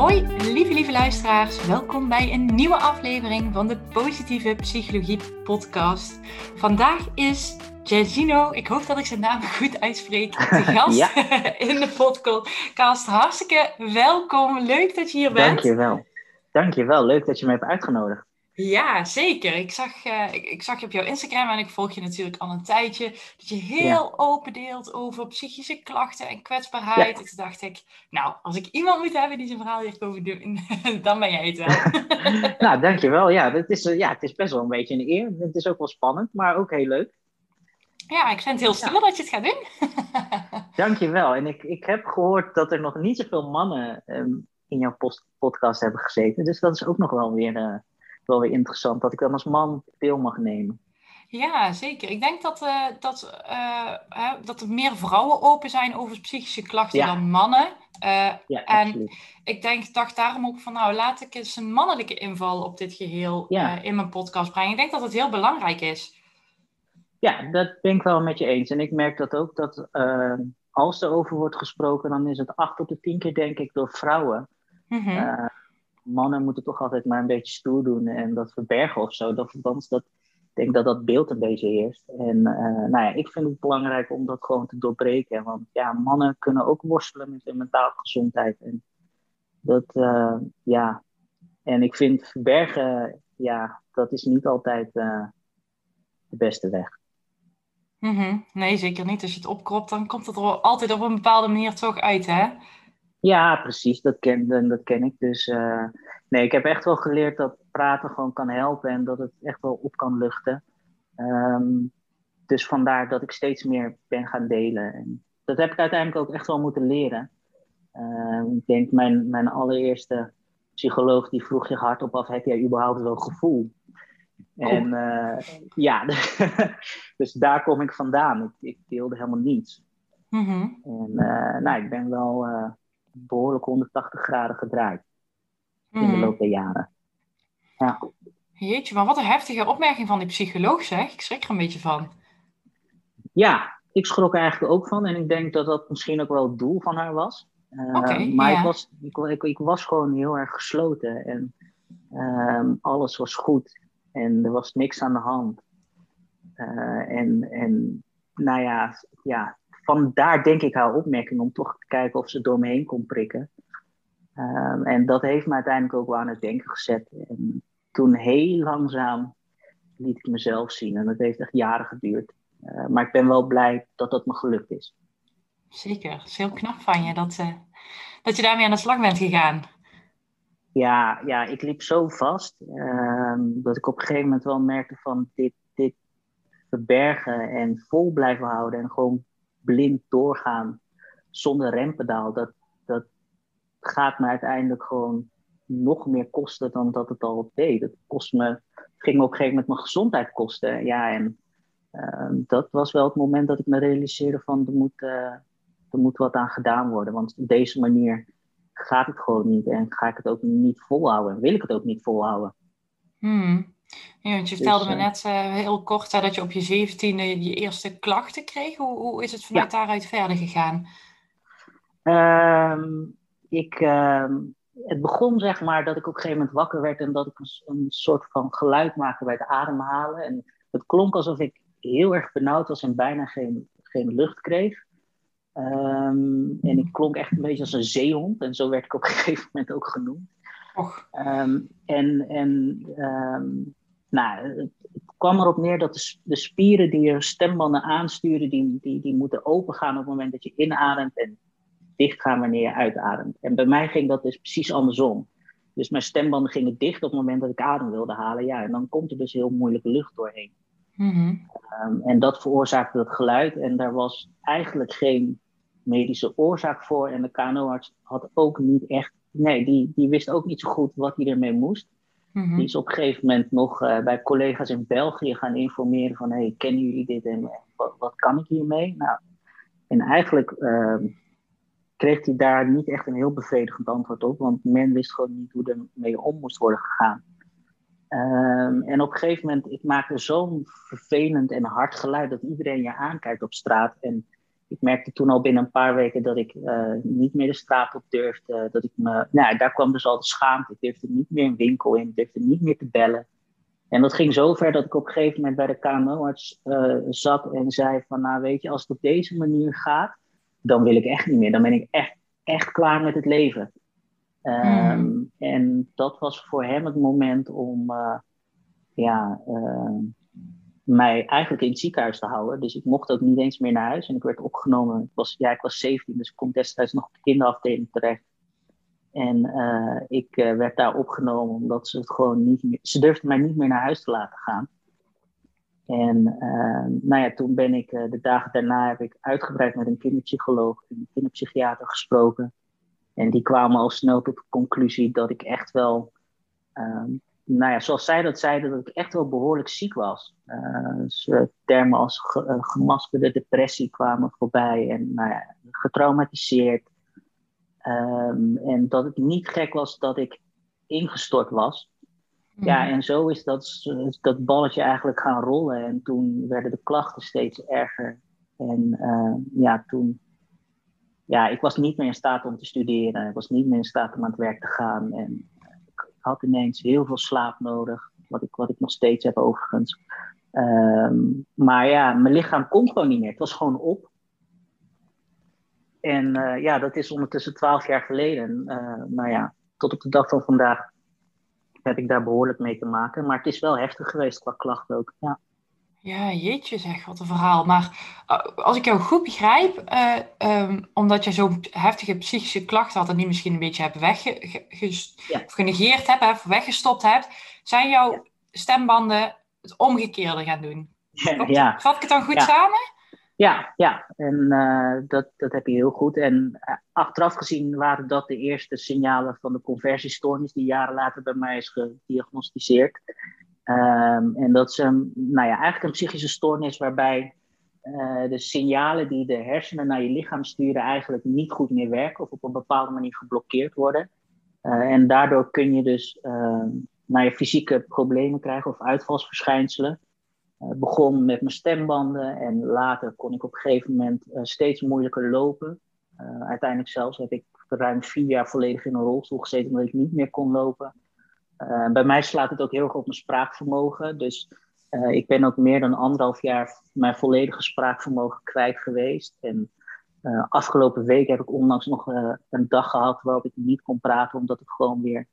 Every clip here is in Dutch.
Hoi, lieve lieve luisteraars. Welkom bij een nieuwe aflevering van de Positieve Psychologie Podcast. Vandaag is Jezino, ik hoop dat ik zijn naam goed uitspreek, de gast in de podcast. Hartstikke welkom, leuk dat je hier bent. Dankjewel. Dankjewel, leuk dat je me hebt uitgenodigd. Ja, zeker. Ik zag, uh, ik, ik, zag je op jouw Instagram en ik volg je natuurlijk al een tijdje. Dat je heel open deelt over psychische klachten en kwetsbaarheid. En toen dacht ik, nou, als ik iemand moet hebben die zijn verhaal hier komen doen, dan ben jij het wel. nou, dankjewel. Ja, het is, ja, het is best wel een beetje een eer. Het is ook wel spannend, maar ook heel leuk. Ja, ik vind het heel stoer dat je het gaat doen. Dankjewel. En ik, ik heb gehoord dat er nog niet zoveel mannen um, in jouw post podcast hebben gezeten. Dus dat is ook nog wel weer, uh, wel weer interessant. Dat ik dan als man deel mag nemen. Ja, zeker. Ik denk dat, uh, dat, uh, hè, dat er meer vrouwen open zijn over psychische klachten dan mannen. ja, en absoluut. ik denk, dacht daarom ook van, nou, laat ik eens een mannelijke inval op dit geheel in mijn podcast brengen. Ik denk dat het heel belangrijk is. Ja, dat ben ik wel met je eens. En ik merk dat ook, dat als er over wordt gesproken, dan is het acht tot de tien keer, denk ik, door vrouwen. Mhm. Mannen moeten toch altijd maar een beetje stoer doen en dat verbergen of zo. Dat, dat, ik denk dat dat beeld een beetje heerst. En uh, nou ja, ik vind het belangrijk om dat gewoon te doorbreken. Want ja, mannen kunnen ook worstelen met hun mentale gezondheid. En dat, ja. En ik vind verbergen, ja, dat is niet altijd de beste weg. -hmm. Nee, zeker niet. Als je het opkropt, dan komt het er altijd op een bepaalde manier toch uit, hè? Ja, precies. Dat ken, dat ken ik. Dus uh, nee, ik heb echt wel geleerd dat praten gewoon kan helpen en dat het echt wel op kan luchten. Um, dus vandaar dat ik steeds meer ben gaan delen. En dat heb ik uiteindelijk ook echt wel moeten leren. Uh, ik denk, mijn, mijn allereerste psycholoog die vroeg zich hardop af, heb jij überhaupt wel gevoel? En uh, ja, dus daar kom ik vandaan. Ik, ik deelde helemaal niets. Mm -hmm. En uh, nou, ik ben wel behoorlijk 180 graden gedraaid mm in -hmm. de loop der jaren. Ja. Jeetje, maar wat een heftige opmerking van die psycholoog zeg. Ik schrik er een beetje van. Ja, ik schrok er eigenlijk ook van. En ik denk dat dat misschien ook wel het doel van haar was. Okay, maar ja. ik, was, ik, ik, ik, was gewoon heel erg gesloten. En um, alles was goed. En er was niks aan de hand. Uh, en, en nou ja, ja, vandaar denk ik haar opmerking om toch te kijken of ze door me heen kon prikken. Uh, en dat heeft me uiteindelijk ook wel aan het denken gezet. En toen heel langzaam liet ik mezelf zien. En dat heeft echt jaren geduurd. Uh, maar ik ben wel blij dat dat me gelukt is. Zeker, het is heel knap van je dat, uh, dat je daarmee aan de slag bent gegaan. Ja, ja, ik liep zo vast uh, dat ik op een gegeven moment wel merkte van dit, dit verbergen en vol blijven houden en gewoon blind doorgaan zonder rempedaal, dat, dat gaat me uiteindelijk gewoon nog meer kosten dan dat het al deed. Het, kost me, het ging me op een gegeven moment mijn gezondheid kosten. Ja, en uh, dat was wel het moment dat ik me realiseerde van er moet, uh, er moet wat aan gedaan worden. Want op deze manier gaat het gewoon niet. En ga ik het ook niet volhouden. Wil ik het ook niet volhouden. Hmm. Ja, want je vertelde dus, me net uh, heel kort hè, dat je op je zeventiende je eerste klachten kreeg. Hoe, hoe is het vanuit ja. daaruit verder gegaan? Um, ik, um, het begon zeg maar dat ik op een gegeven moment wakker werd en dat ik een, een soort van geluid maakte bij het ademhalen. En het klonk alsof ik heel erg benauwd was en bijna geen, geen lucht kreeg. Um, en ik klonk echt een beetje als een zeehond. En zo werd ik op een gegeven moment ook genoemd. Um, en en nou, het, het, kwam erop neer dat de, spieren die je stembanden aansturen, die, die, die moeten opengaan op het moment dat je inademt en dichtgaan wanneer je uitademt. En bij mij ging dat dus precies andersom. Dus mijn stembanden gingen dicht op het moment dat ik adem wilde halen. Ja, en dan komt er dus heel moeilijk lucht doorheen. Mm -hmm. um, en dat veroorzaakte dat geluid. En daar was eigenlijk geen medische oorzaak voor. En de KNO-arts had ook niet echt... Nee, die, die wist ook niet zo goed wat hij ermee moest. -hmm. Die is op een gegeven moment nog uh, bij collega's in België gaan informeren van... hey, kennen jullie dit? En wat, wat kan ik hiermee? Nou, en eigenlijk ehm, kreeg hij daar niet echt een heel bevredigend antwoord op, want men wist gewoon niet hoe er mee om moest worden gegaan. Ehm, en op een gegeven moment, ik maakte zo'n vervelend en hard geluid dat iedereen je aankijkt op straat. En ik merkte toen al binnen een paar weken dat ik uh, niet meer de straat op durfde. Dat ik me, nou, daar kwam dus al de schaamte. Ik durfde niet meer een winkel in, ik durfde niet meer te bellen. En dat ging zo ver dat ik op een gegeven moment bij de KMO-arts uh, zat en zei van, nou weet je, als het op deze manier gaat, dan wil ik echt niet meer. Dan ben ik echt, echt klaar met het leven. Um, En dat was voor hem het moment om uh, ja, uh, mij eigenlijk in het ziekenhuis te houden. Dus ik mocht ook niet eens meer naar huis. En ik werd opgenomen. Ik was, ja, ik was 17, dus ik kon destijds nog op de kinderafdeling terecht. En uh, ik werd daar opgenomen omdat ze het gewoon niet meer. Ze durfden mij niet meer naar huis te laten gaan. En nou ja, toen ben ik de dagen daarna heb ik uitgebreid met een kinderpsycholoog en een kinderpsychiater gesproken. En die kwamen al snel tot de conclusie dat ik echt wel, um, nou ja, zoals zij dat zeiden, dat ik echt wel behoorlijk ziek was. Uh, dus, termen als ge, uh, gemaskerde depressie kwamen voorbij en nou ja, getraumatiseerd. Um, en dat het niet gek was dat ik ingestort was. Mm. Ja, en zo is dat, dat balletje eigenlijk gaan rollen. En toen werden de klachten steeds erger. En uh, ja, toen ja, ik was niet meer in staat om te studeren. Ik was niet meer in staat om aan het werk te gaan. En had ineens heel veel slaap nodig. Wat ik, wat ik nog steeds heb overigens. Um, maar ja, mijn lichaam kon gewoon niet meer. Het was gewoon op. En uh, ja, dat is ondertussen twaalf jaar geleden. Uh, nou ja, tot op de dag van vandaag heb ik daar behoorlijk mee te maken. Maar het is wel heftig geweest qua klachten ook. Ja. Ja, jeetje zeg, wat een verhaal. Maar uh, als ik jou goed begrijp, uh, um, omdat je zo'n heftige psychische klachten had en die misschien een beetje hebt weggenegeerd ja. hebt, of weggestopt hebt, zijn jouw ja. stembanden het omgekeerde gaan doen. Ja. Vat ik het dan goed ja. samen? Ja, ja. en uh, dat, dat heb je heel goed. En achteraf gezien waren dat de eerste signalen van de conversiestoornis die jaren later bij mij is gediagnosticeerd. Um, en dat is nou ja, eigenlijk een psychische stoornis waarbij uh, de signalen die de hersenen naar je lichaam sturen eigenlijk niet goed meer werken of op een bepaalde manier geblokkeerd worden. Uh, en daardoor kun je dus uh, naar je fysieke problemen krijgen of uitvalsverschijnselen. Het begon met mijn stembanden en later kon ik op een gegeven moment steeds moeilijker lopen. uiteindelijk zelfs heb ik ruim vier jaar volledig in een rolstoel gezeten omdat ik niet meer kon lopen. Uh, bij mij slaat het ook heel erg op mijn spraakvermogen. Dus uh, ik ben ook meer dan anderhalf jaar mijn volledige spraakvermogen kwijt geweest. En uh, afgelopen week heb ik onlangs nog een dag gehad waarop ik niet kon praten, omdat het gewoon weer,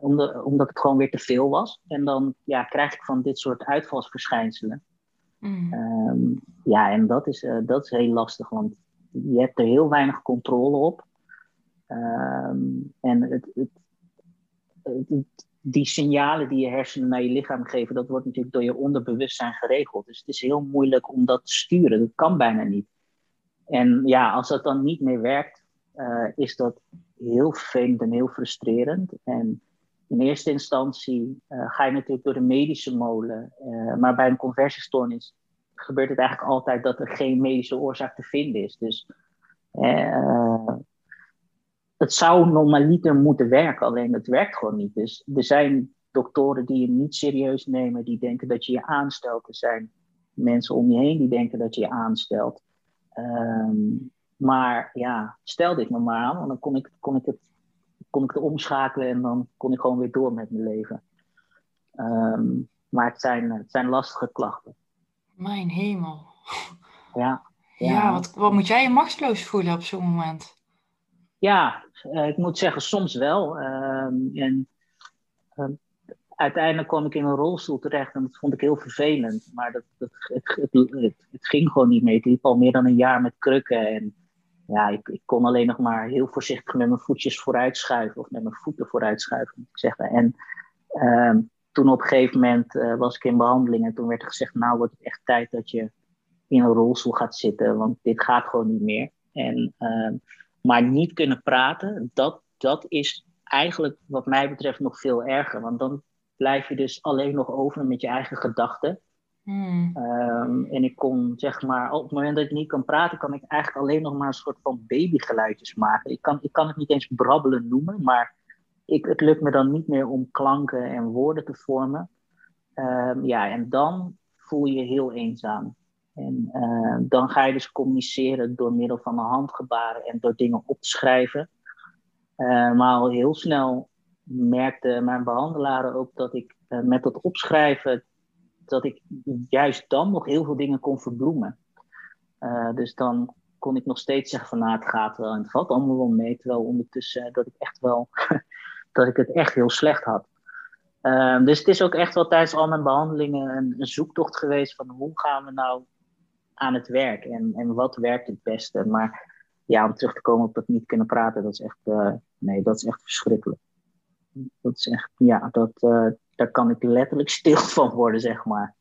omdat, omdat het gewoon weer te veel was. En dan ja, krijg ik van dit soort uitvalsverschijnselen. Mm. Um, ja, en dat is, dat is heel lastig, want je hebt er heel weinig controle op. Um, en het, het, die signalen die je hersenen naar je lichaam geven, dat wordt natuurlijk door je onderbewustzijn geregeld. Dus het is heel moeilijk om dat te sturen. Dat kan bijna niet. En ja, als dat dan niet meer werkt, uh, is dat heel vervelend en heel frustrerend. En in eerste instantie uh, ga je natuurlijk door de medische molen. Uh, maar bij een conversiestoornis gebeurt het eigenlijk altijd dat er geen medische oorzaak te vinden is. Dus het zou normaliter moeten werken, alleen het werkt gewoon niet. Dus er zijn doktoren die je niet serieus nemen, die denken dat je je aanstelt. Er zijn mensen om je heen die denken dat je je aanstelt. Um, maar ja, stelde ik me maar aan, want dan kon ik, kon ik, het, kon ik het omschakelen en dan kon ik gewoon weer door met mijn leven. Um, maar het zijn, het zijn lastige klachten. Mijn hemel. Ja. Ja, ja wat, wat moet jij je machteloos voelen op zo'n moment? Ja, uh, ik moet zeggen, soms wel. Uh, en uh, uiteindelijk kwam ik in een rolstoel terecht en dat vond ik heel vervelend. Maar dat, het, het, ging gewoon niet mee. Ik liep al meer dan een jaar met krukken. En ja, ik, ik, kon alleen nog maar heel voorzichtig met mijn voetjes vooruit schuiven. Of met mijn voeten vooruit schuiven, moet ik zeggen. En ehm, toen op een gegeven moment eh, was ik in behandeling. En toen werd er gezegd, nou wordt het echt tijd dat je in een rolstoel gaat zitten. Want dit gaat gewoon niet meer. En ehm, maar niet kunnen praten, dat, dat is eigenlijk wat mij betreft nog veel erger. Want dan blijf je dus alleen nog over met je eigen gedachten. Hmm. Ehm, en ik kon, zeg maar, op het moment dat ik niet kan praten, kan ik eigenlijk alleen nog maar een soort van babygeluidjes maken. Ik kan, ik kan het niet eens brabbelen noemen, maar ik, het lukt me dan niet meer om klanken en woorden te vormen. Ehm, ja, en dan voel je je heel eenzaam. En uh, dan ga je dus communiceren door middel van de handgebaren en door dingen op te schrijven. Uh, maar al heel snel merkte mijn behandelaren ook dat ik uh, met dat opschrijven, dat ik juist dan nog heel veel dingen kon verbloemen. dus dan kon ik nog steeds zeggen van nou het gaat wel en het valt allemaal wel mee. Terwijl ondertussen dat ik echt wel, dat ik het echt heel slecht had. Dus het is ook echt wel tijdens al mijn behandelingen een, een, zoektocht geweest van hoe gaan we nou aan het werk en, en wat werkt het beste. Maar ja, om terug te komen op dat niet kunnen praten, dat is echt, uh, nee, dat is echt verschrikkelijk. Dat is echt, ja, dat, uh, daar kan ik letterlijk stil van worden, zeg maar.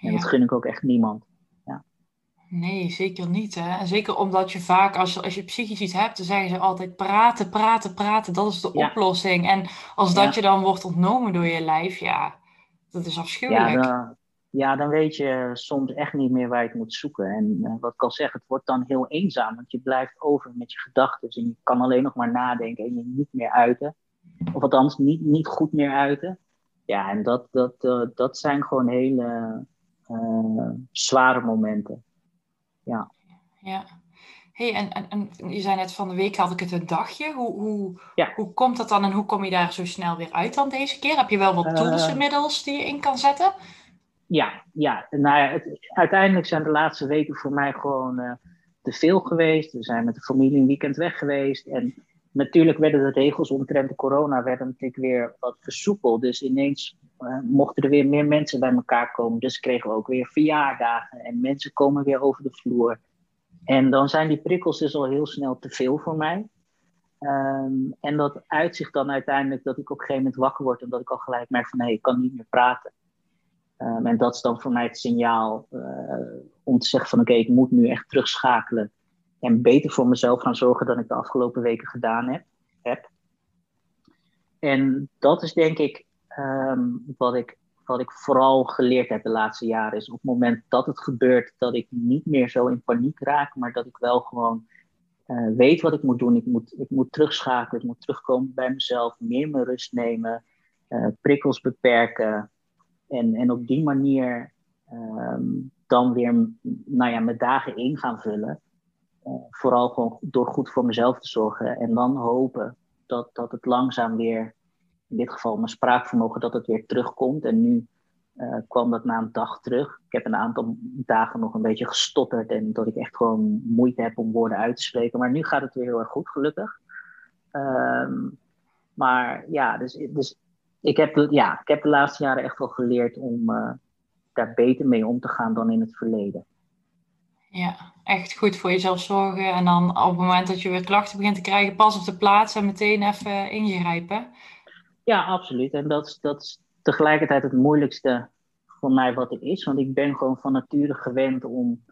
En dat gun ik ook echt niemand. Nee, zeker niet. Hè? En zeker omdat je vaak, als je, als je psychisch iets hebt, dan zeggen ze altijd praten, praten, praten. Dat is de oplossing. En als dat je dan wordt ontnomen door je lijf, ja, dat is afschuwelijk. Ja, dan, ja, dan weet je soms echt niet meer waar je het moet zoeken. En uh, wat ik al zeg, het wordt dan heel eenzaam. Want je blijft over met je gedachten. En je kan alleen nog maar nadenken en je niet meer uiten. Of althans, niet, niet goed meer uiten. Ja, en dat, dat, uh, dat zijn gewoon hele uh, zware momenten ja. Ja. hey, en, en, en je zei net van de week had ik het een dagje. Hoe, hoe, hoe komt dat dan en hoe kom je daar zo snel weer uit dan deze keer? Heb je wel wat tools inmiddels die je in kan zetten? Ja, ja. Nou uiteindelijk zijn de laatste weken voor mij gewoon uh, te veel geweest. We zijn met de familie een weekend weg geweest. En natuurlijk werden de regels omtrent de corona werden natuurlijk weer wat versoepeld. Dus ineens uh, mochten er weer meer mensen bij elkaar komen. Dus kregen we ook weer verjaardagen en mensen komen weer over de vloer. En dan zijn die prikkels dus al heel snel te veel voor mij. Um, en dat uitzicht dan uiteindelijk dat ik op een gegeven moment wakker word en dat ik al gelijk merk van hé, ik kan niet meer praten. Um, en dat is dan voor mij het signaal uh, om te zeggen van oké, ik moet nu echt terugschakelen en beter voor mezelf gaan zorgen dan ik de afgelopen weken gedaan heb. heb. En dat is denk ik um, wat, ik, wat ik vooral geleerd heb de laatste jaren. Is op het moment dat het gebeurt, dat ik niet meer zo in paniek raak, maar dat ik wel gewoon uh, weet wat ik moet doen. Ik moet, ik moet terugschakelen, ik moet terugkomen bij mezelf, meer mijn rust nemen, uh, prikkels beperken. En, en op die manier um, dan weer nou ja, mijn dagen in gaan vullen. Uh, vooral gewoon door goed voor mezelf te zorgen. En dan hopen dat, dat het langzaam weer in dit geval mijn spraakvermogen, dat het weer terugkomt. En nu uh, kwam dat na een dag terug. Ik heb een aantal dagen nog een beetje gestotterd en dat ik echt gewoon moeite heb om woorden uit te spreken. Maar nu gaat het weer heel erg goed, gelukkig. Um, maar ja, dus, dus ik, heb, ja, ik heb de laatste jaren echt wel geleerd om uh, daar beter mee om te gaan dan in het verleden. Ja, echt goed voor jezelf zorgen. En dan op het moment dat je weer klachten begint te krijgen, pas op de plaats en meteen even ingrijpen. Ja, absoluut. En dat is, dat is tegelijkertijd het moeilijkste voor mij wat het is. Want ik ben gewoon van nature gewend om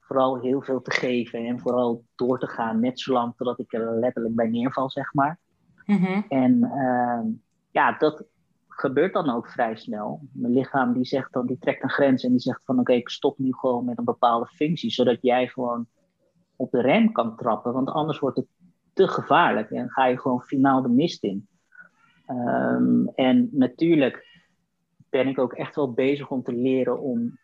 vooral heel veel te geven en vooral door te gaan, net zolang totdat ik er letterlijk bij neerval, zeg maar. Mm-hmm. En uh, ja, dat gebeurt dan ook vrij snel. Mijn lichaam die zegt dan, die trekt een grens en die zegt van oké, ik stop nu gewoon met een bepaalde functie, zodat jij gewoon op de rem kan trappen, want anders wordt het te gevaarlijk en ga je gewoon finaal de mist in. Um, en natuurlijk ben ik ook echt wel bezig om te leren om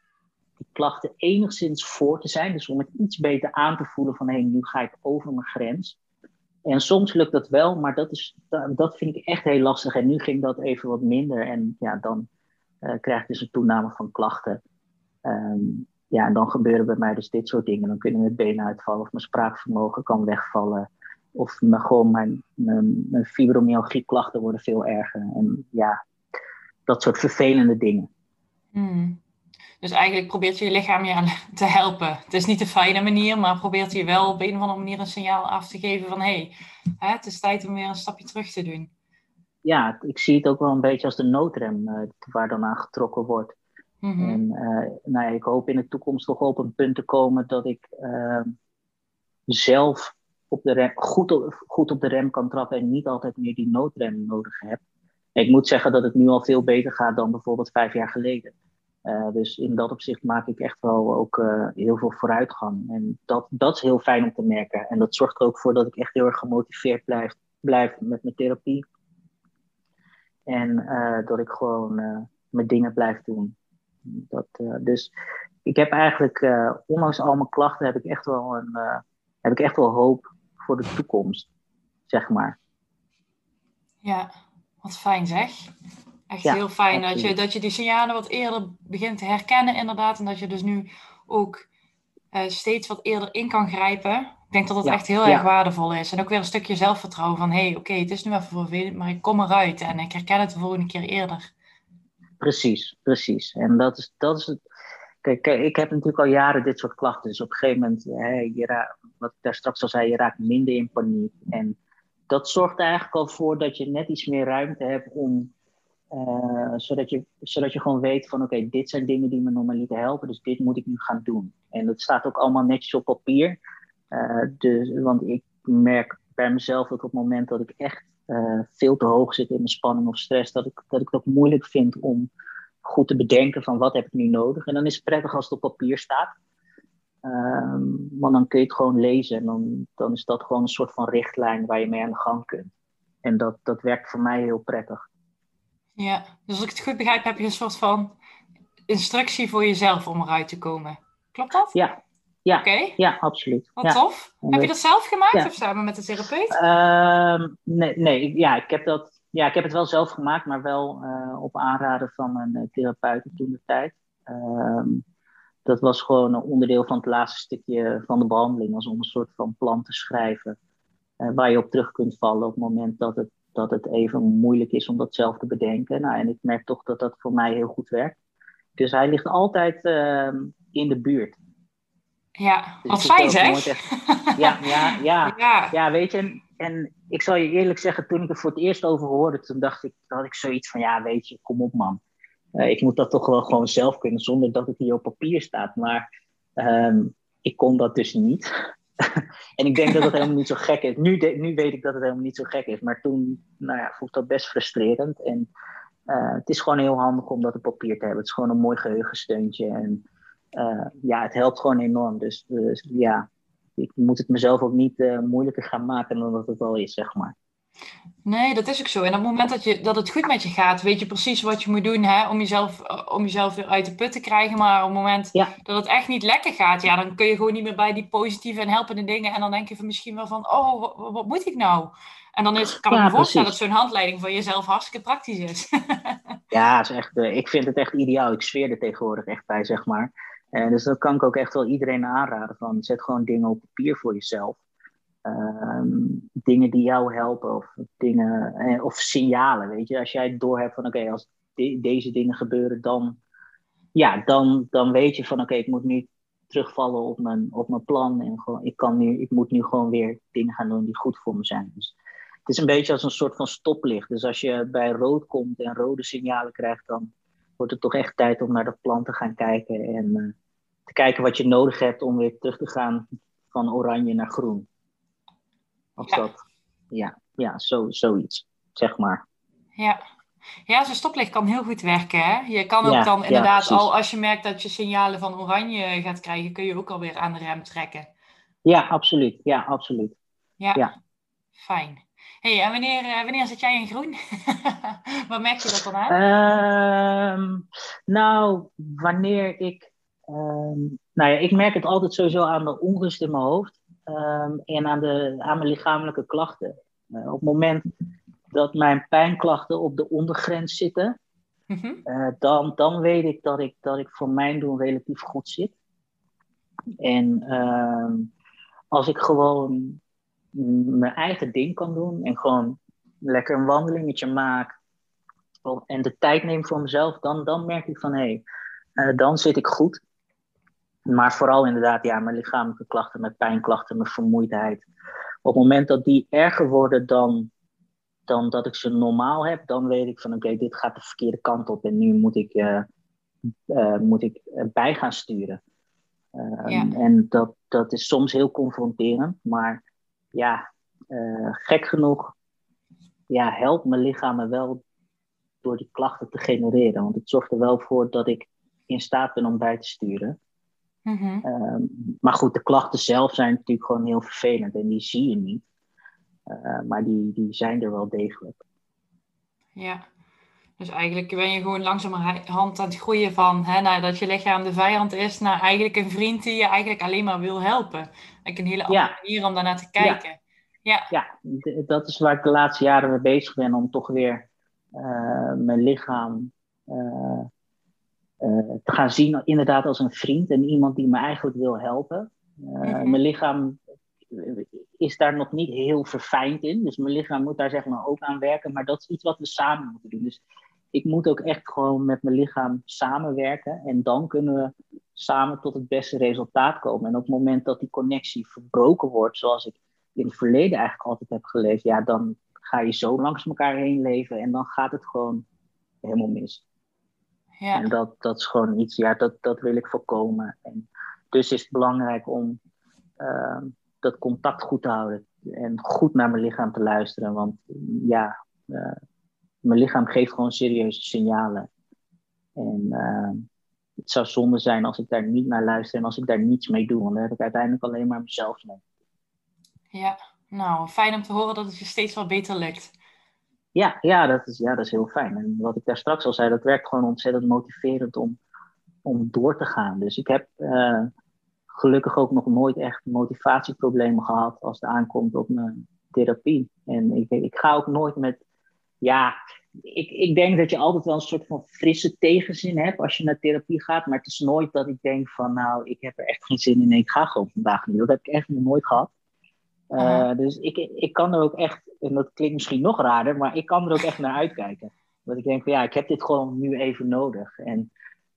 die klachten enigszins voor te zijn. Dus om het iets beter aan te voelen van hé, hey, nu ga ik over mijn grens. En soms lukt dat wel, maar dat, is, dat vind ik echt heel lastig. En nu ging dat even wat minder. En ja, dan uh, krijg ik dus een toename van klachten. Um, ja, en dan gebeuren bij mij dus dit soort dingen. Dan kunnen mijn benen uitvallen of mijn spraakvermogen kan wegvallen. Of mijn, gewoon mijn, mijn fibromyalgie-klachten worden veel erger. En ja, dat soort vervelende dingen. Hmm. Dus eigenlijk probeert je je lichaam je aan te helpen. Het is niet de fijne manier, maar probeert je wel op een of andere manier een signaal af te geven van hé, hey, het is tijd om weer een stapje terug te doen. Ja, ik zie het ook wel een beetje als de noodrem uh, waar dan aan getrokken wordt. Mm-hmm. En uh, nou ja, ik hoop in de toekomst toch op een punt te komen dat ik uh, zelf op de rem, goed, op, goed op de rem kan trappen en niet altijd meer die noodrem nodig heb. Ik moet zeggen dat het nu al veel beter gaat dan bijvoorbeeld vijf jaar geleden. Uh, dus in dat opzicht maak ik echt wel ook uh, heel veel vooruitgang. En dat, dat is heel fijn om te merken. En dat zorgt er ook voor dat ik echt heel erg gemotiveerd blijf, blijf met mijn therapie. En uh, dat ik gewoon mijn dingen blijf doen. Dat, dus ik heb eigenlijk, ondanks al mijn klachten, heb ik echt wel, een, heb ik echt wel hoop voor de toekomst, zeg maar. Ja, wat fijn zeg. Echt heel fijn dat je, dat je die signalen wat eerder begint te herkennen, inderdaad. En dat je dus nu ook uh, steeds wat eerder in kan grijpen. Ik denk dat dat echt heel erg waardevol is. En ook weer een stukje zelfvertrouwen van: hé, hey, oké, het is nu even vervelend, maar ik kom eruit en ik herken het de volgende keer eerder. Precies, precies. En dat is, dat is het. Kijk, ik heb natuurlijk al jaren dit soort klachten. Dus op een gegeven moment, hè, je raakt, wat ik daar straks al zei, je raakt minder in paniek. En dat zorgt er eigenlijk al voor dat je net iets meer ruimte hebt om uh, zodat, je, zodat je gewoon weet van oké, dit zijn dingen die me normaliter helpen, dus dit moet ik nu gaan doen. En dat staat ook allemaal netjes op papier. Uh, dus, want ik merk bij mezelf dat op het moment dat ik echt uh, veel te hoog zit in mijn spanning of stress, dat ik, dat ik het ook moeilijk vind om goed te bedenken van wat heb ik nu nodig. En dan is het prettig als het op papier staat. Um, want dan kun je het gewoon lezen en dan, dan is dat gewoon een soort van richtlijn waar je mee aan de gang kunt. En dat, dat werkt voor mij heel prettig. Ja, dus als ik het goed begrijp, heb je een soort van instructie voor jezelf om eruit te komen. Klopt dat? Ja, ja, okay. ja absoluut. Wat tof. Heb je dat zelf gemaakt of samen met de therapeut? Uh, nee, nee ja, ik heb dat, ja, ik heb het wel zelf gemaakt, maar wel uh, op aanraden van mijn uh, therapeut toen de tijd. Uh, dat was gewoon een onderdeel van het laatste stukje van de behandeling, als om een soort van plan te schrijven. Eh, waar je op terug kunt vallen op het moment dat het dat het even moeilijk is om dat zelf te bedenken. Nou, en ik merk toch dat dat voor mij heel goed werkt. Dus hij ligt altijd uh, in de buurt. Ja, dus wat fijn zeg. ja, ja, ja, ja, ja. weet je, en, en, ik zal je eerlijk zeggen, toen ik er voor het eerst over hoorde, toen dacht ik, had ik zoiets van, ja, weet je, kom op man. Uh, ik moet dat toch wel gewoon zelf kunnen, zonder dat het hier op papier staat. Maar um, ik kon dat dus niet. en ik denk dat het helemaal niet zo gek is. Nu, nu weet ik dat het helemaal niet zo gek is. Maar toen nou ja, ik dat best frustrerend. En uh, het is gewoon heel handig om dat op papier te hebben. Het is gewoon een mooi geheugensteuntje. En uh, ja, het helpt gewoon enorm. Dus, dus, ja, ik moet het mezelf ook niet uh, moeilijker gaan maken dan dat het al is, zeg maar. Nee, dat is ook zo. En op het moment dat, je, dat het goed met je gaat, weet je precies wat je moet doen hè, om, jezelf, om jezelf weer uit de put te krijgen. Maar op het moment dat het echt niet lekker gaat, ja, dan kun je gewoon niet meer bij die positieve en helpende dingen. En dan denk je van misschien wel van, oh, wat, moet ik nou? En dan is, kan ik me voorstellen dat zo'n handleiding voor jezelf hartstikke praktisch is. ja, is echt, uh, ik vind het echt ideaal. Ik sfeer er tegenwoordig echt bij, zeg maar. Uh, dus dat kan ik ook echt wel iedereen aanraden. Van, zet gewoon dingen op papier voor jezelf. Um, dingen die jou helpen of dingen eh, of signalen, weet je. Als jij doorhebt van oké, als deze dingen gebeuren, dan, ja, dan, dan weet je van oké, ik moet nu terugvallen op mijn, op mijn plan en gewoon, ik, kan nu, ik moet nu gewoon weer dingen gaan doen die goed voor me zijn. Dus het is een beetje als een soort van stoplicht. Dus als je bij rood komt en rode signalen krijgt, dan wordt het toch echt tijd om naar dat plan te gaan kijken en uh, te kijken wat je nodig hebt om weer terug te gaan van oranje naar groen. Of ja. dat, ja, ja zo, zoiets, zeg maar. Ja. Ja, zo'n stoplicht kan heel goed werken. Hè? Je kan ook dan inderdaad al, als je merkt dat je signalen van oranje gaat krijgen, kun je ook alweer aan de rem trekken. Ja, absoluut. Ja, absoluut. Ja, ja. fijn. hey, en wanneer, uh, wanneer zit jij in groen? Wat merk je dat dan aan? Um, nou, wanneer ik... Um, nou ja, ik merk het altijd sowieso aan de onrust in mijn hoofd. Um, en aan, de, aan mijn lichamelijke klachten. Uh, op het moment dat mijn pijnklachten op de ondergrens zitten, mm-hmm. uh, dan, dan weet ik dat, ik dat ik voor mijn doen relatief goed zit. En uh, als ik gewoon mijn eigen ding kan doen en gewoon lekker een wandelingetje maak en de tijd neem voor mezelf, dan, dan merk ik van hé, hey, uh, dan zit ik goed. Maar vooral inderdaad, ja, mijn lichamelijke klachten, mijn pijnklachten, mijn vermoeidheid. Op het moment dat die erger worden dan, dan dat ik ze normaal heb, dan weet ik van oké, dit gaat de verkeerde kant op en nu moet ik, uh, uh, moet ik bij gaan sturen. Uh, ja. En dat, dat is soms heel confronterend, maar ja, gek genoeg ja, helpt mijn lichaam me wel door die klachten te genereren. Want het zorgt er wel voor dat ik in staat ben om bij te sturen. Mhm. Ehm, maar goed, de klachten zelf zijn natuurlijk gewoon heel vervelend en die zie je niet. Eh, maar die, die zijn er wel degelijk. Ja, dus eigenlijk ben je gewoon langzamerhand aan het groeien van hè, nou, dat je lichaam de vijand is naar eigenlijk een vriend die je eigenlijk alleen maar wil helpen. Eigenlijk een hele andere Ja. manier om daarnaar te kijken. Ja. Ja, dat is waar ik de laatste jaren mee bezig ben om toch weer eh, mijn lichaam eh, te gaan zien, inderdaad als een vriend en iemand die me eigenlijk wil helpen. Eh, Mhm. Mijn lichaam is daar nog niet heel verfijnd in, dus mijn lichaam moet daar zeg maar ook aan werken, maar dat is iets wat we samen moeten doen. Dus ik moet ook echt gewoon met mijn lichaam samenwerken en dan kunnen we samen tot het beste resultaat komen. En op het moment dat die connectie verbroken wordt, zoals ik in het verleden eigenlijk altijd heb geleefd, ja, dan ga je zo langs elkaar heen leven en dan gaat het gewoon helemaal mis. Ja. En dat, dat is gewoon iets, ja, dat, dat wil ik voorkomen. En dus is het belangrijk om ehm, dat contact goed te houden en goed naar mijn lichaam te luisteren. Want ja, eh, mijn lichaam geeft gewoon serieuze signalen. En ehm, het zou zonde zijn als ik daar niet naar luister en als ik daar niets mee doe. Want dan heb ik uiteindelijk alleen maar mezelf mee. ja, nou fijn om te horen dat het je steeds wel beter lukt. Ja, ja, dat is, ja, dat is heel fijn. En wat ik daar straks al zei, dat werkt gewoon ontzettend motiverend om, om door te gaan. Dus ik heb eh, gelukkig ook nog nooit echt motivatieproblemen gehad als het aankomt op mijn therapie. En ik, ik ga ook nooit met, ja, ik, ik denk dat je altijd wel een soort van frisse tegenzin hebt als je naar therapie gaat. Maar het is nooit dat ik denk van, nou, ik heb er echt geen zin in ik ga gewoon vandaag niet. Dat heb ik echt nog nooit gehad. Uh, Aha. Dus ik, ik kan er ook echt, en dat klinkt misschien nog raarder, maar ik kan er ook echt naar uitkijken. Want ik denk van ja, ik heb dit gewoon nu even nodig. En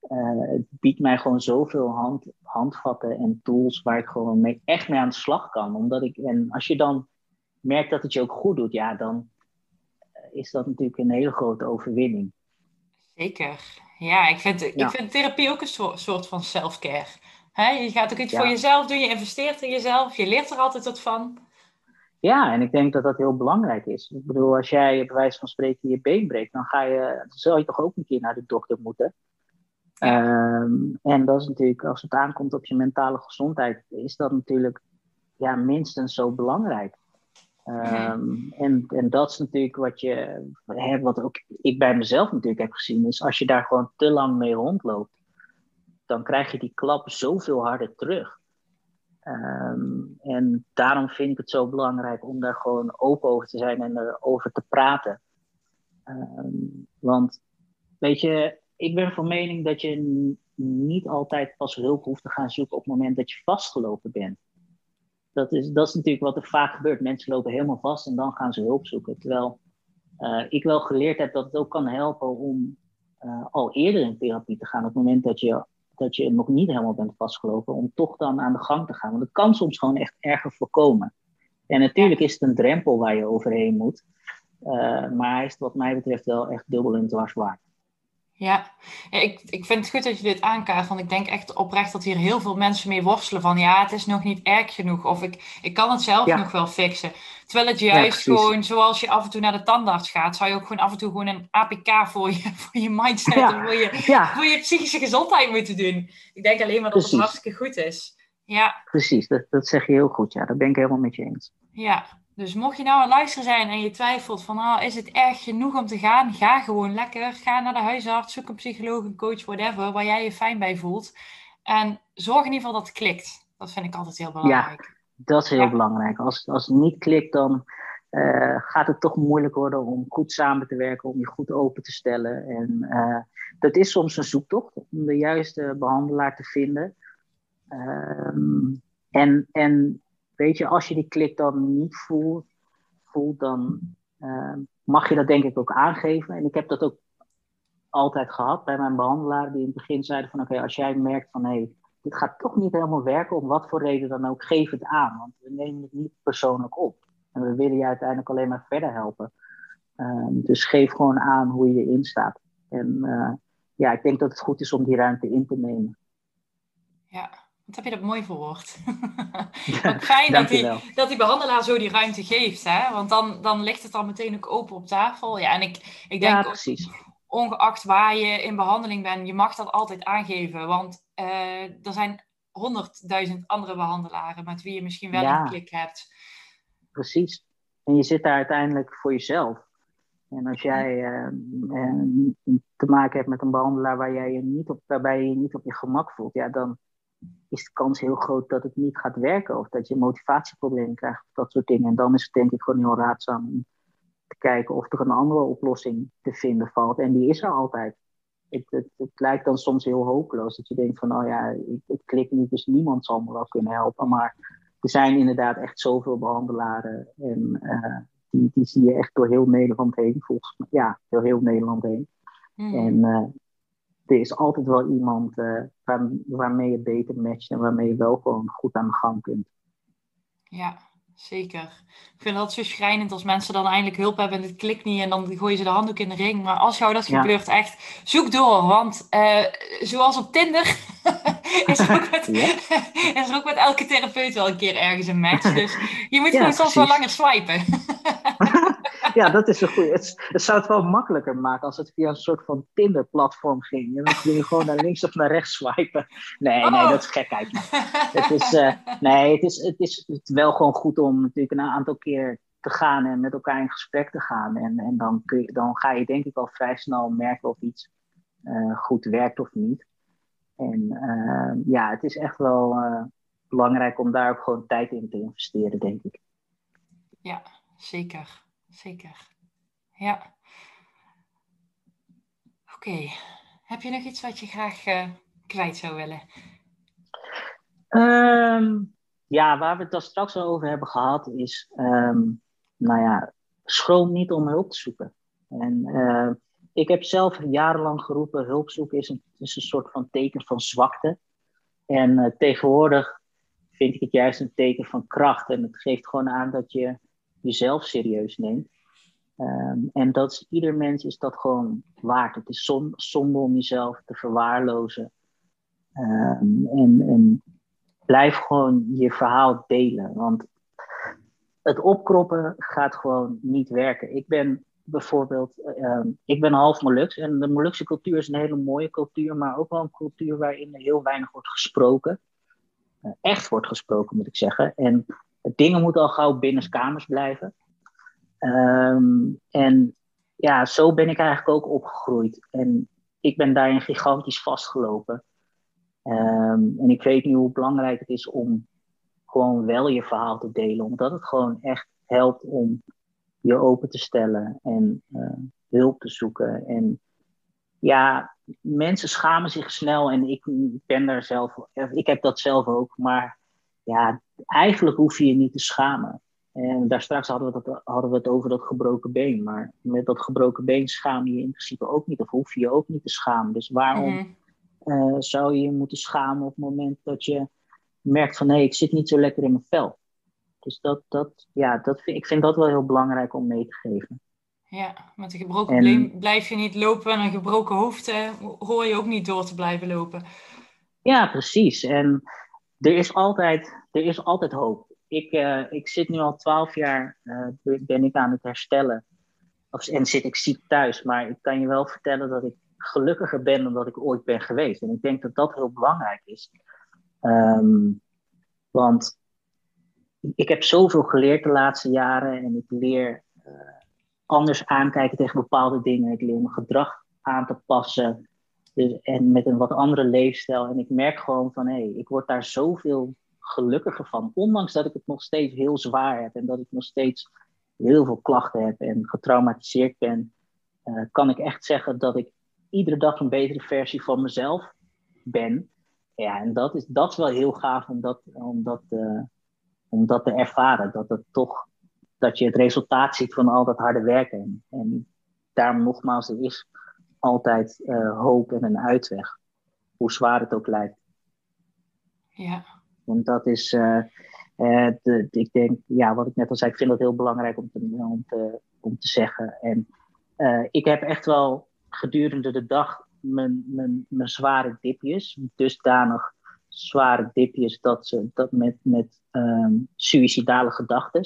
uh, het biedt mij gewoon zoveel hand, handvatten en tools waar ik gewoon mee, echt mee aan de slag kan. Omdat ik, en als je dan merkt dat het je ook goed doet, ja, dan is dat natuurlijk een hele grote overwinning. Zeker. Ja, ik vind, ik vind therapie ook een soort, soort van self-care. Hè, je gaat ook iets Ja. voor jezelf doen, je investeert in jezelf, je leert er altijd wat van. Ja, en ik denk dat dat heel belangrijk is. Ik bedoel, als jij bij wijze van spreken je been breekt, dan ga je, dan zal je toch ook een keer naar de dokter moeten. Ehm, en dat is natuurlijk, als het aankomt op je mentale gezondheid, is dat natuurlijk ja, minstens zo belangrijk. Ehm, en, en dat is natuurlijk wat je, hè, wat ook ik bij mezelf natuurlijk heb gezien, is als je daar gewoon te lang mee rondloopt, dan krijg je die klap zoveel harder terug. Ehm, en daarom vind ik het zo belangrijk om daar gewoon open over te zijn en erover te praten. Ehm, want, weet je, ik ben van mening dat je niet altijd pas hulp hoeft te gaan zoeken op het moment dat je vastgelopen bent. Dat is, dat is natuurlijk wat er vaak gebeurt. Mensen lopen helemaal vast en dan gaan ze hulp zoeken. Terwijl uh, ik wel geleerd heb dat het ook kan helpen om uh, al eerder in therapie te gaan. Op het moment dat je dat je nog niet helemaal bent vastgelopen, om toch dan aan de gang te gaan. Want het kan soms gewoon echt erger voorkomen. En natuurlijk is het een drempel waar je overheen moet. Uh, maar hij is wat mij betreft wel echt dubbel en dwars waard. Ja, ik, ik vind het goed dat je dit aankaart, want ik denk echt oprecht dat hier heel veel mensen mee worstelen van ja, het is nog niet erg genoeg of ik, ik kan het zelf ja. nog wel fixen. Terwijl het juist ja, gewoon, zoals je af en toe naar de tandarts gaat, zou je ook gewoon af en toe gewoon een APK voor je, voor je mindset ja. en voor je, voor je psychische gezondheid moeten doen. Ik denk alleen maar dat precies. het hartstikke goed is. Ja. Precies, dat, dat zeg je heel goed, ja, dat ben ik helemaal met je eens. Ja, dus mocht je nou aan het luisteren zijn en je twijfelt van, ah, is het erg genoeg om te gaan? Ga gewoon lekker. Ga naar de huisarts, zoek een psycholoog, een coach, whatever, waar jij je fijn bij voelt. En zorg in ieder geval dat het klikt. Dat vind ik altijd heel belangrijk. Ja, dat is heel ja. belangrijk. Als, als het niet klikt, dan uh, gaat het toch moeilijk worden om goed samen te werken, om je goed open te stellen. En uh, dat is soms een zoektocht om de juiste behandelaar te vinden. Um, en, en weet je, als je die klik dan niet voelt, voelt dan uh, mag je dat denk ik ook aangeven. En ik heb dat ook altijd gehad bij mijn behandelaar, die in het begin zeiden van oké, als jij merkt van hé, hey, dit gaat toch niet helemaal werken, om wat voor reden dan ook, geef het aan. Want we nemen het niet persoonlijk op. En we willen je uiteindelijk alleen maar verder helpen. Uh, dus geef gewoon aan hoe je erin staat. En uh, ja, ik denk dat het goed is om die ruimte in te nemen. Ja, wat heb je dat mooi verwoord. Wat fijn dat die, dat die behandelaar zo die ruimte geeft. Hè? Want dan, dan ligt het al meteen ook open op tafel. Ja, en ik, ik denk ja, precies. ongeacht waar je in behandeling bent, je mag dat altijd aangeven. Want uh, er zijn honderdduizend andere behandelaren met wie je misschien wel een klik hebt. Precies. En je zit daar uiteindelijk voor jezelf. En als jij uh, te maken hebt met een behandelaar waar jij je niet op, waarbij je je niet op je gemak voelt, ja, dan is de kans heel groot dat het niet gaat werken of dat je motivatieproblemen krijgt of dat soort dingen. En dan is het denk ik gewoon heel raadzaam om te kijken of er een andere oplossing te vinden valt. En die is er altijd. Het, het, het lijkt dan soms heel hopeloos dat je denkt van, oh ja, het klikt niet, dus niemand zal me wel kunnen helpen. Maar er zijn inderdaad echt zoveel behandelaren en uh, die, die zie je echt door heel Nederland heen, volgens mij. Ja, door heel Nederland heen. Hmm. En uh, er is altijd wel iemand uh, waar, waarmee je beter matcht en waarmee je wel gewoon goed aan de gang kunt. Ja, zeker. Ik vind dat zo schrijnend als mensen dan eindelijk hulp hebben en het klikt niet en dan gooien ze de handdoek in de ring. Maar als jou dat gebeurt, echt zoek door. Want uh, zoals op Tinder is, er ook met, is er ook met elke therapeut wel een keer ergens een match. Dus je moet gewoon soms wel langer swipen. ja, dat is een goede. Het, het, zou het wel makkelijker maken als het via een soort van Tinder-platform ging. En dan kun je gewoon naar links of naar rechts swipen. Nee, nee, oh. dat is gekheid. het is, uh, nee, het is, het is wel gewoon goed om natuurlijk een aantal keer te gaan en met elkaar in gesprek te gaan. En, en dan, kun je, dan ga je denk ik al vrij snel merken of iets uh, goed werkt of niet. En uh, ja, het is echt wel belangrijk om daar ook gewoon tijd in te investeren, denk ik. Ja, zeker zeker. Ja. Oké. Heb je nog iets wat je graag uh, kwijt zou willen? Um, ja, waar we het daar straks al over hebben gehad, is, um, nou ja, schroom niet om hulp te zoeken. En uh, ik heb zelf jarenlang geroepen, hulp zoeken is een, is een soort van teken van zwakte. En uh, tegenwoordig vind ik het juist een teken van kracht. En het geeft gewoon aan dat je jezelf serieus neemt. Um, en dat is, ieder mens is dat gewoon waard. Het is zonde om jezelf te verwaarlozen. Um, en, en blijf gewoon je verhaal delen. Want het opkroppen gaat gewoon niet werken. Ik ben bijvoorbeeld, um, ik ben half Molux. En de Molukse cultuur is een hele mooie cultuur, maar ook wel een cultuur waarin er heel weinig wordt gesproken. Uh, echt wordt gesproken, moet ik zeggen. En dingen moeten al gauw binnenskamers blijven. Um, en ja, zo ben ik eigenlijk ook opgegroeid. En ik ben daarin gigantisch vastgelopen. Um, en ik weet nu hoe belangrijk het is om gewoon wel je verhaal te delen. Omdat het gewoon echt helpt om je open te stellen en uh, hulp te zoeken. En ja, mensen schamen zich snel en ik ben daar zelf, ik heb dat zelf ook. Maar ja, eigenlijk hoef je je niet te schamen. En daar straks hadden we, het, hadden we het over dat gebroken been. Maar met dat gebroken been schaam je je in principe ook niet. Of hoef je je ook niet te schamen. Dus waarom mhm. eh, zou je je moeten schamen op het moment dat je merkt van... hé, hey, ik zit niet zo lekker in mijn vel. Dus dat, dat, ja, dat vind, ik vind dat wel heel belangrijk om mee te geven. Ja, met een gebroken been blijf je niet lopen. En een gebroken hoofd eh, hoor je ook niet door te blijven lopen. Ja, precies. En er is altijd, er is altijd hoop ik, uh, ik zit nu al twaalf jaar, uh, ben ik aan het herstellen. Of, en zit ik ziek thuis. Maar ik kan je wel vertellen dat ik gelukkiger ben dan dat ik ooit ben geweest. En ik denk dat dat heel belangrijk is. Um, want ik heb zoveel geleerd de laatste jaren. En ik leer uh, anders aankijken tegen bepaalde dingen. Ik leer mijn gedrag aan te passen. Dus, en met een wat andere leefstijl. En ik merk gewoon van, hé, hey, ik word daar zoveel gelukkiger van. Ondanks dat ik het nog steeds heel zwaar heb en dat ik nog steeds heel veel klachten heb en getraumatiseerd ben, uh, kan ik echt zeggen dat ik iedere dag een betere versie van mezelf ben. Ja, en dat is, dat is wel heel gaaf om dat, om dat, uh, om dat te ervaren. Dat het toch dat je het resultaat ziet van al dat harde werken. En, en daarom nogmaals, er is altijd uh, hoop en een uitweg. Hoe zwaar het ook lijkt. Ja, want dat is, uh, uh, de, ik denk, ja, wat ik net al zei, ik vind dat heel belangrijk om te, om te, om te zeggen. En ik heb echt wel gedurende de dag mijn, mijn, mijn zware dipjes, dusdanig zware dipjes dat ze dat met, met um, suïcidale gedachten.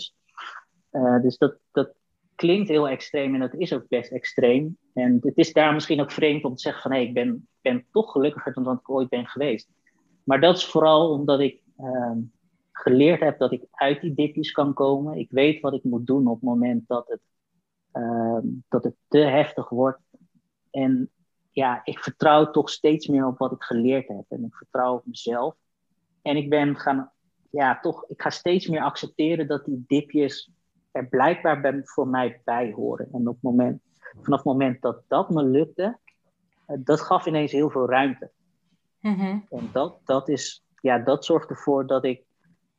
dus dat, dat, klinkt heel extreem en dat is ook best extreem. En het is daar misschien ook vreemd om te zeggen van hé, ik ben, ben toch gelukkiger dan dat ik ooit ben geweest. Maar dat is vooral omdat ik ehm, geleerd heb dat ik uit die dipjes kan komen. Ik weet wat ik moet doen op het moment dat het, ehm, dat het te heftig wordt. En ja, ik vertrouw toch steeds meer op wat ik geleerd heb. En ik vertrouw op mezelf. En ik ben gaan, ja, toch, ik ga steeds meer accepteren dat die dipjes er blijkbaar bij, voor mij bij horen. En op het moment, vanaf het moment dat dat me lukte, eh, dat gaf ineens heel veel ruimte. Mhm. En dat, dat, is, ja, dat zorgt ervoor dat ik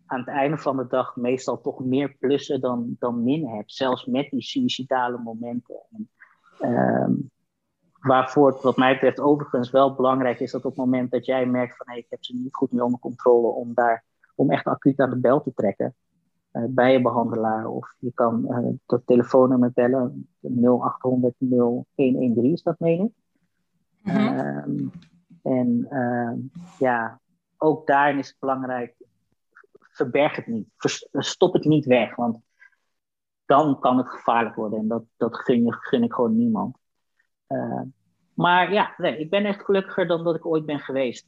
aan het einde van de dag meestal toch meer plussen dan, dan min heb. Zelfs met die suïcidale momenten. En, ehm, waarvoor het wat mij betreft overigens wel belangrijk is dat op het moment dat jij merkt van hey, ik heb ze niet goed meer onder controle om daar om echt acuut aan de bel te trekken uh, bij je behandelaar. Of je kan uh, dat telefoonnummer bellen 0800 0113 is dat meen ik. Mhm. Ehm, en ehm, ja, ook daarin is het belangrijk, verberg het niet. Stop het niet weg, want dan kan het gevaarlijk worden. En dat, dat gun, je, gun ik gewoon niemand. Uh, maar ja, nee, ik ben echt gelukkiger dan dat ik ooit ben geweest.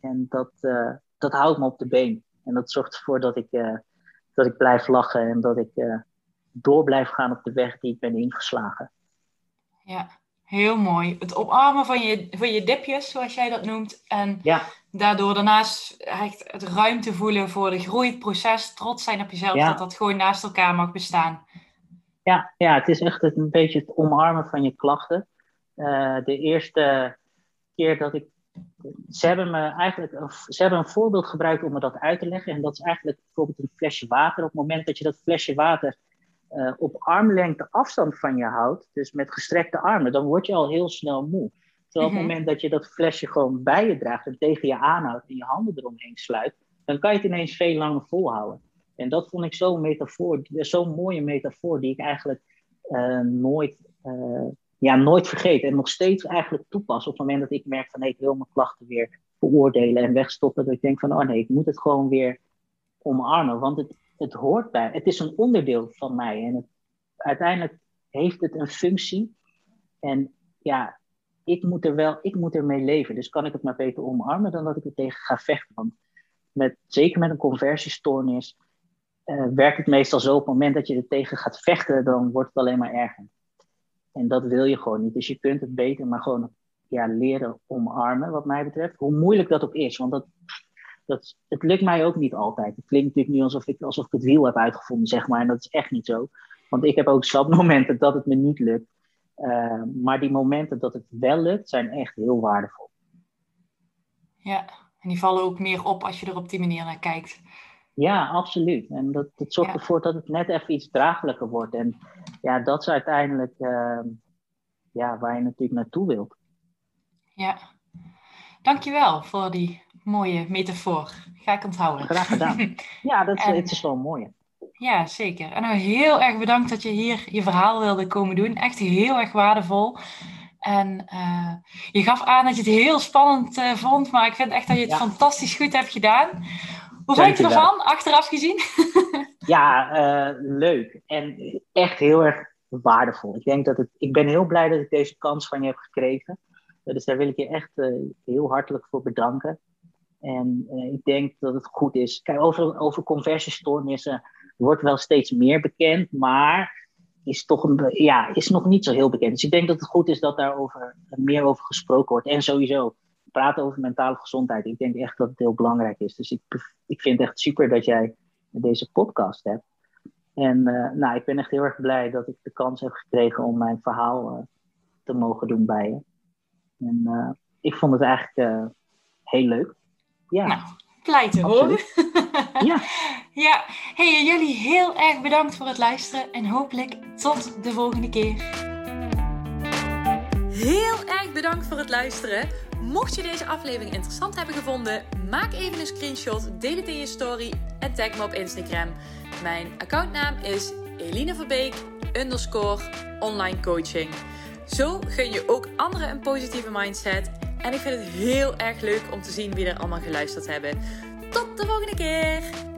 En dat, uh, dat houdt me op de been. En dat zorgt ervoor dat ik, uh, dat ik blijf lachen en dat ik door blijf gaan op de weg die ik ben ingeslagen. Ja, heel mooi. Het omarmen van je, van je dipjes, zoals jij dat noemt. En ja. daardoor daarnaast echt het ruimte voelen voor de groei, het proces. Trots zijn op jezelf, ja. dat dat gewoon naast elkaar mag bestaan. Ja, ja, het is echt een beetje het omarmen van je klachten. Uh, de eerste keer dat ik. Ze hebben me eigenlijk. Ze hebben een voorbeeld gebruikt om me dat uit te leggen. En dat is eigenlijk bijvoorbeeld een flesje water. Op het moment dat je dat flesje water uh, op armlengte afstand van je houdt, dus met gestrekte armen, dan word je al heel snel moe. Terwijl op het moment dat je dat flesje gewoon bij je draagt en tegen je aanhoudt en je handen eromheen sluit, dan kan je het ineens veel langer volhouden. En dat vond ik zo'n metafoor, zo'n mooie metafoor, die ik eigenlijk uh, nooit, uh, ja, nooit vergeet. En nog steeds eigenlijk toepas op het moment dat ik merk van nee, ik wil mijn klachten weer veroordelen en wegstoppen. Dat ik denk van oh nee, ik moet het gewoon weer omarmen. Want het, het hoort bij, het is een onderdeel van mij. En het, uiteindelijk heeft het een functie. En ja, ik moet er wel, ik moet ermee leven. Dus kan ik het maar beter omarmen dan dat ik er tegen ga vechten. Want met, zeker met een conversiestoornis uh, werkt het meestal zo op het moment dat je er tegen gaat vechten, dan wordt het alleen maar erger. En dat wil je gewoon niet. Dus je kunt het beter maar gewoon ja, leren omarmen, wat mij betreft. Hoe moeilijk dat ook is. Want dat, dat, het lukt mij ook niet altijd. Het klinkt natuurlijk nu alsof ik, alsof ik het wiel heb uitgevonden, zeg maar. En dat is echt niet zo. Want ik heb ook zat momenten dat het me niet lukt. Uh, maar die momenten dat het wel lukt, zijn echt heel waardevol. Ja, en die vallen ook meer op als je er op die manier naar kijkt. Ja, absoluut. En dat, dat zorgt ja. ervoor dat het net even iets draaglijker wordt. En ja, dat is uiteindelijk uh, ja, waar je natuurlijk naartoe wilt. Ja, dankjewel voor die mooie metafoor. Ga ik onthouden. Graag gedaan. Ja, dat en, het is wel mooi. Ja, zeker. En nou heel erg bedankt dat je hier je verhaal wilde komen doen. Echt heel erg waardevol. En uh, je gaf aan dat je het heel spannend uh, vond, maar ik vind echt dat je het ja. fantastisch goed hebt gedaan. Hoe vond je ervan, achteraf gezien? ja, uh, leuk. En echt heel erg waardevol. Ik, denk dat het, ik ben heel blij dat ik deze kans van je heb gekregen. Dus daar wil ik je echt heel hartelijk voor bedanken. En ik denk dat het goed is. Kijk, over, over conversiestoornissen wordt wel steeds meer bekend, maar is toch een, ja, is nog niet zo heel bekend. Dus ik denk dat het goed is dat daarover meer over gesproken wordt. En sowieso praten over mentale gezondheid. Ik denk echt dat het heel belangrijk is. Dus ik, ik vind het echt super dat jij deze podcast hebt. En uh, nou, ik ben echt heel erg blij dat ik de kans heb gekregen om mijn verhaal uh, te mogen doen bij je. En uh, ik vond het eigenlijk heel leuk. Ja. Nou, blij te horen. ja. Ja, hey, jullie heel erg bedankt voor het luisteren en hopelijk tot de volgende keer. Heel erg bedankt voor het luisteren. Mocht je deze aflevering interessant hebben gevonden, maak even een screenshot, deel het in je story en tag me op Instagram. Mijn accountnaam is Eline underscore online coaching. Zo gun je ook anderen een positieve mindset. En ik vind het heel erg leuk om te zien wie er allemaal geluisterd hebben. Tot de volgende keer!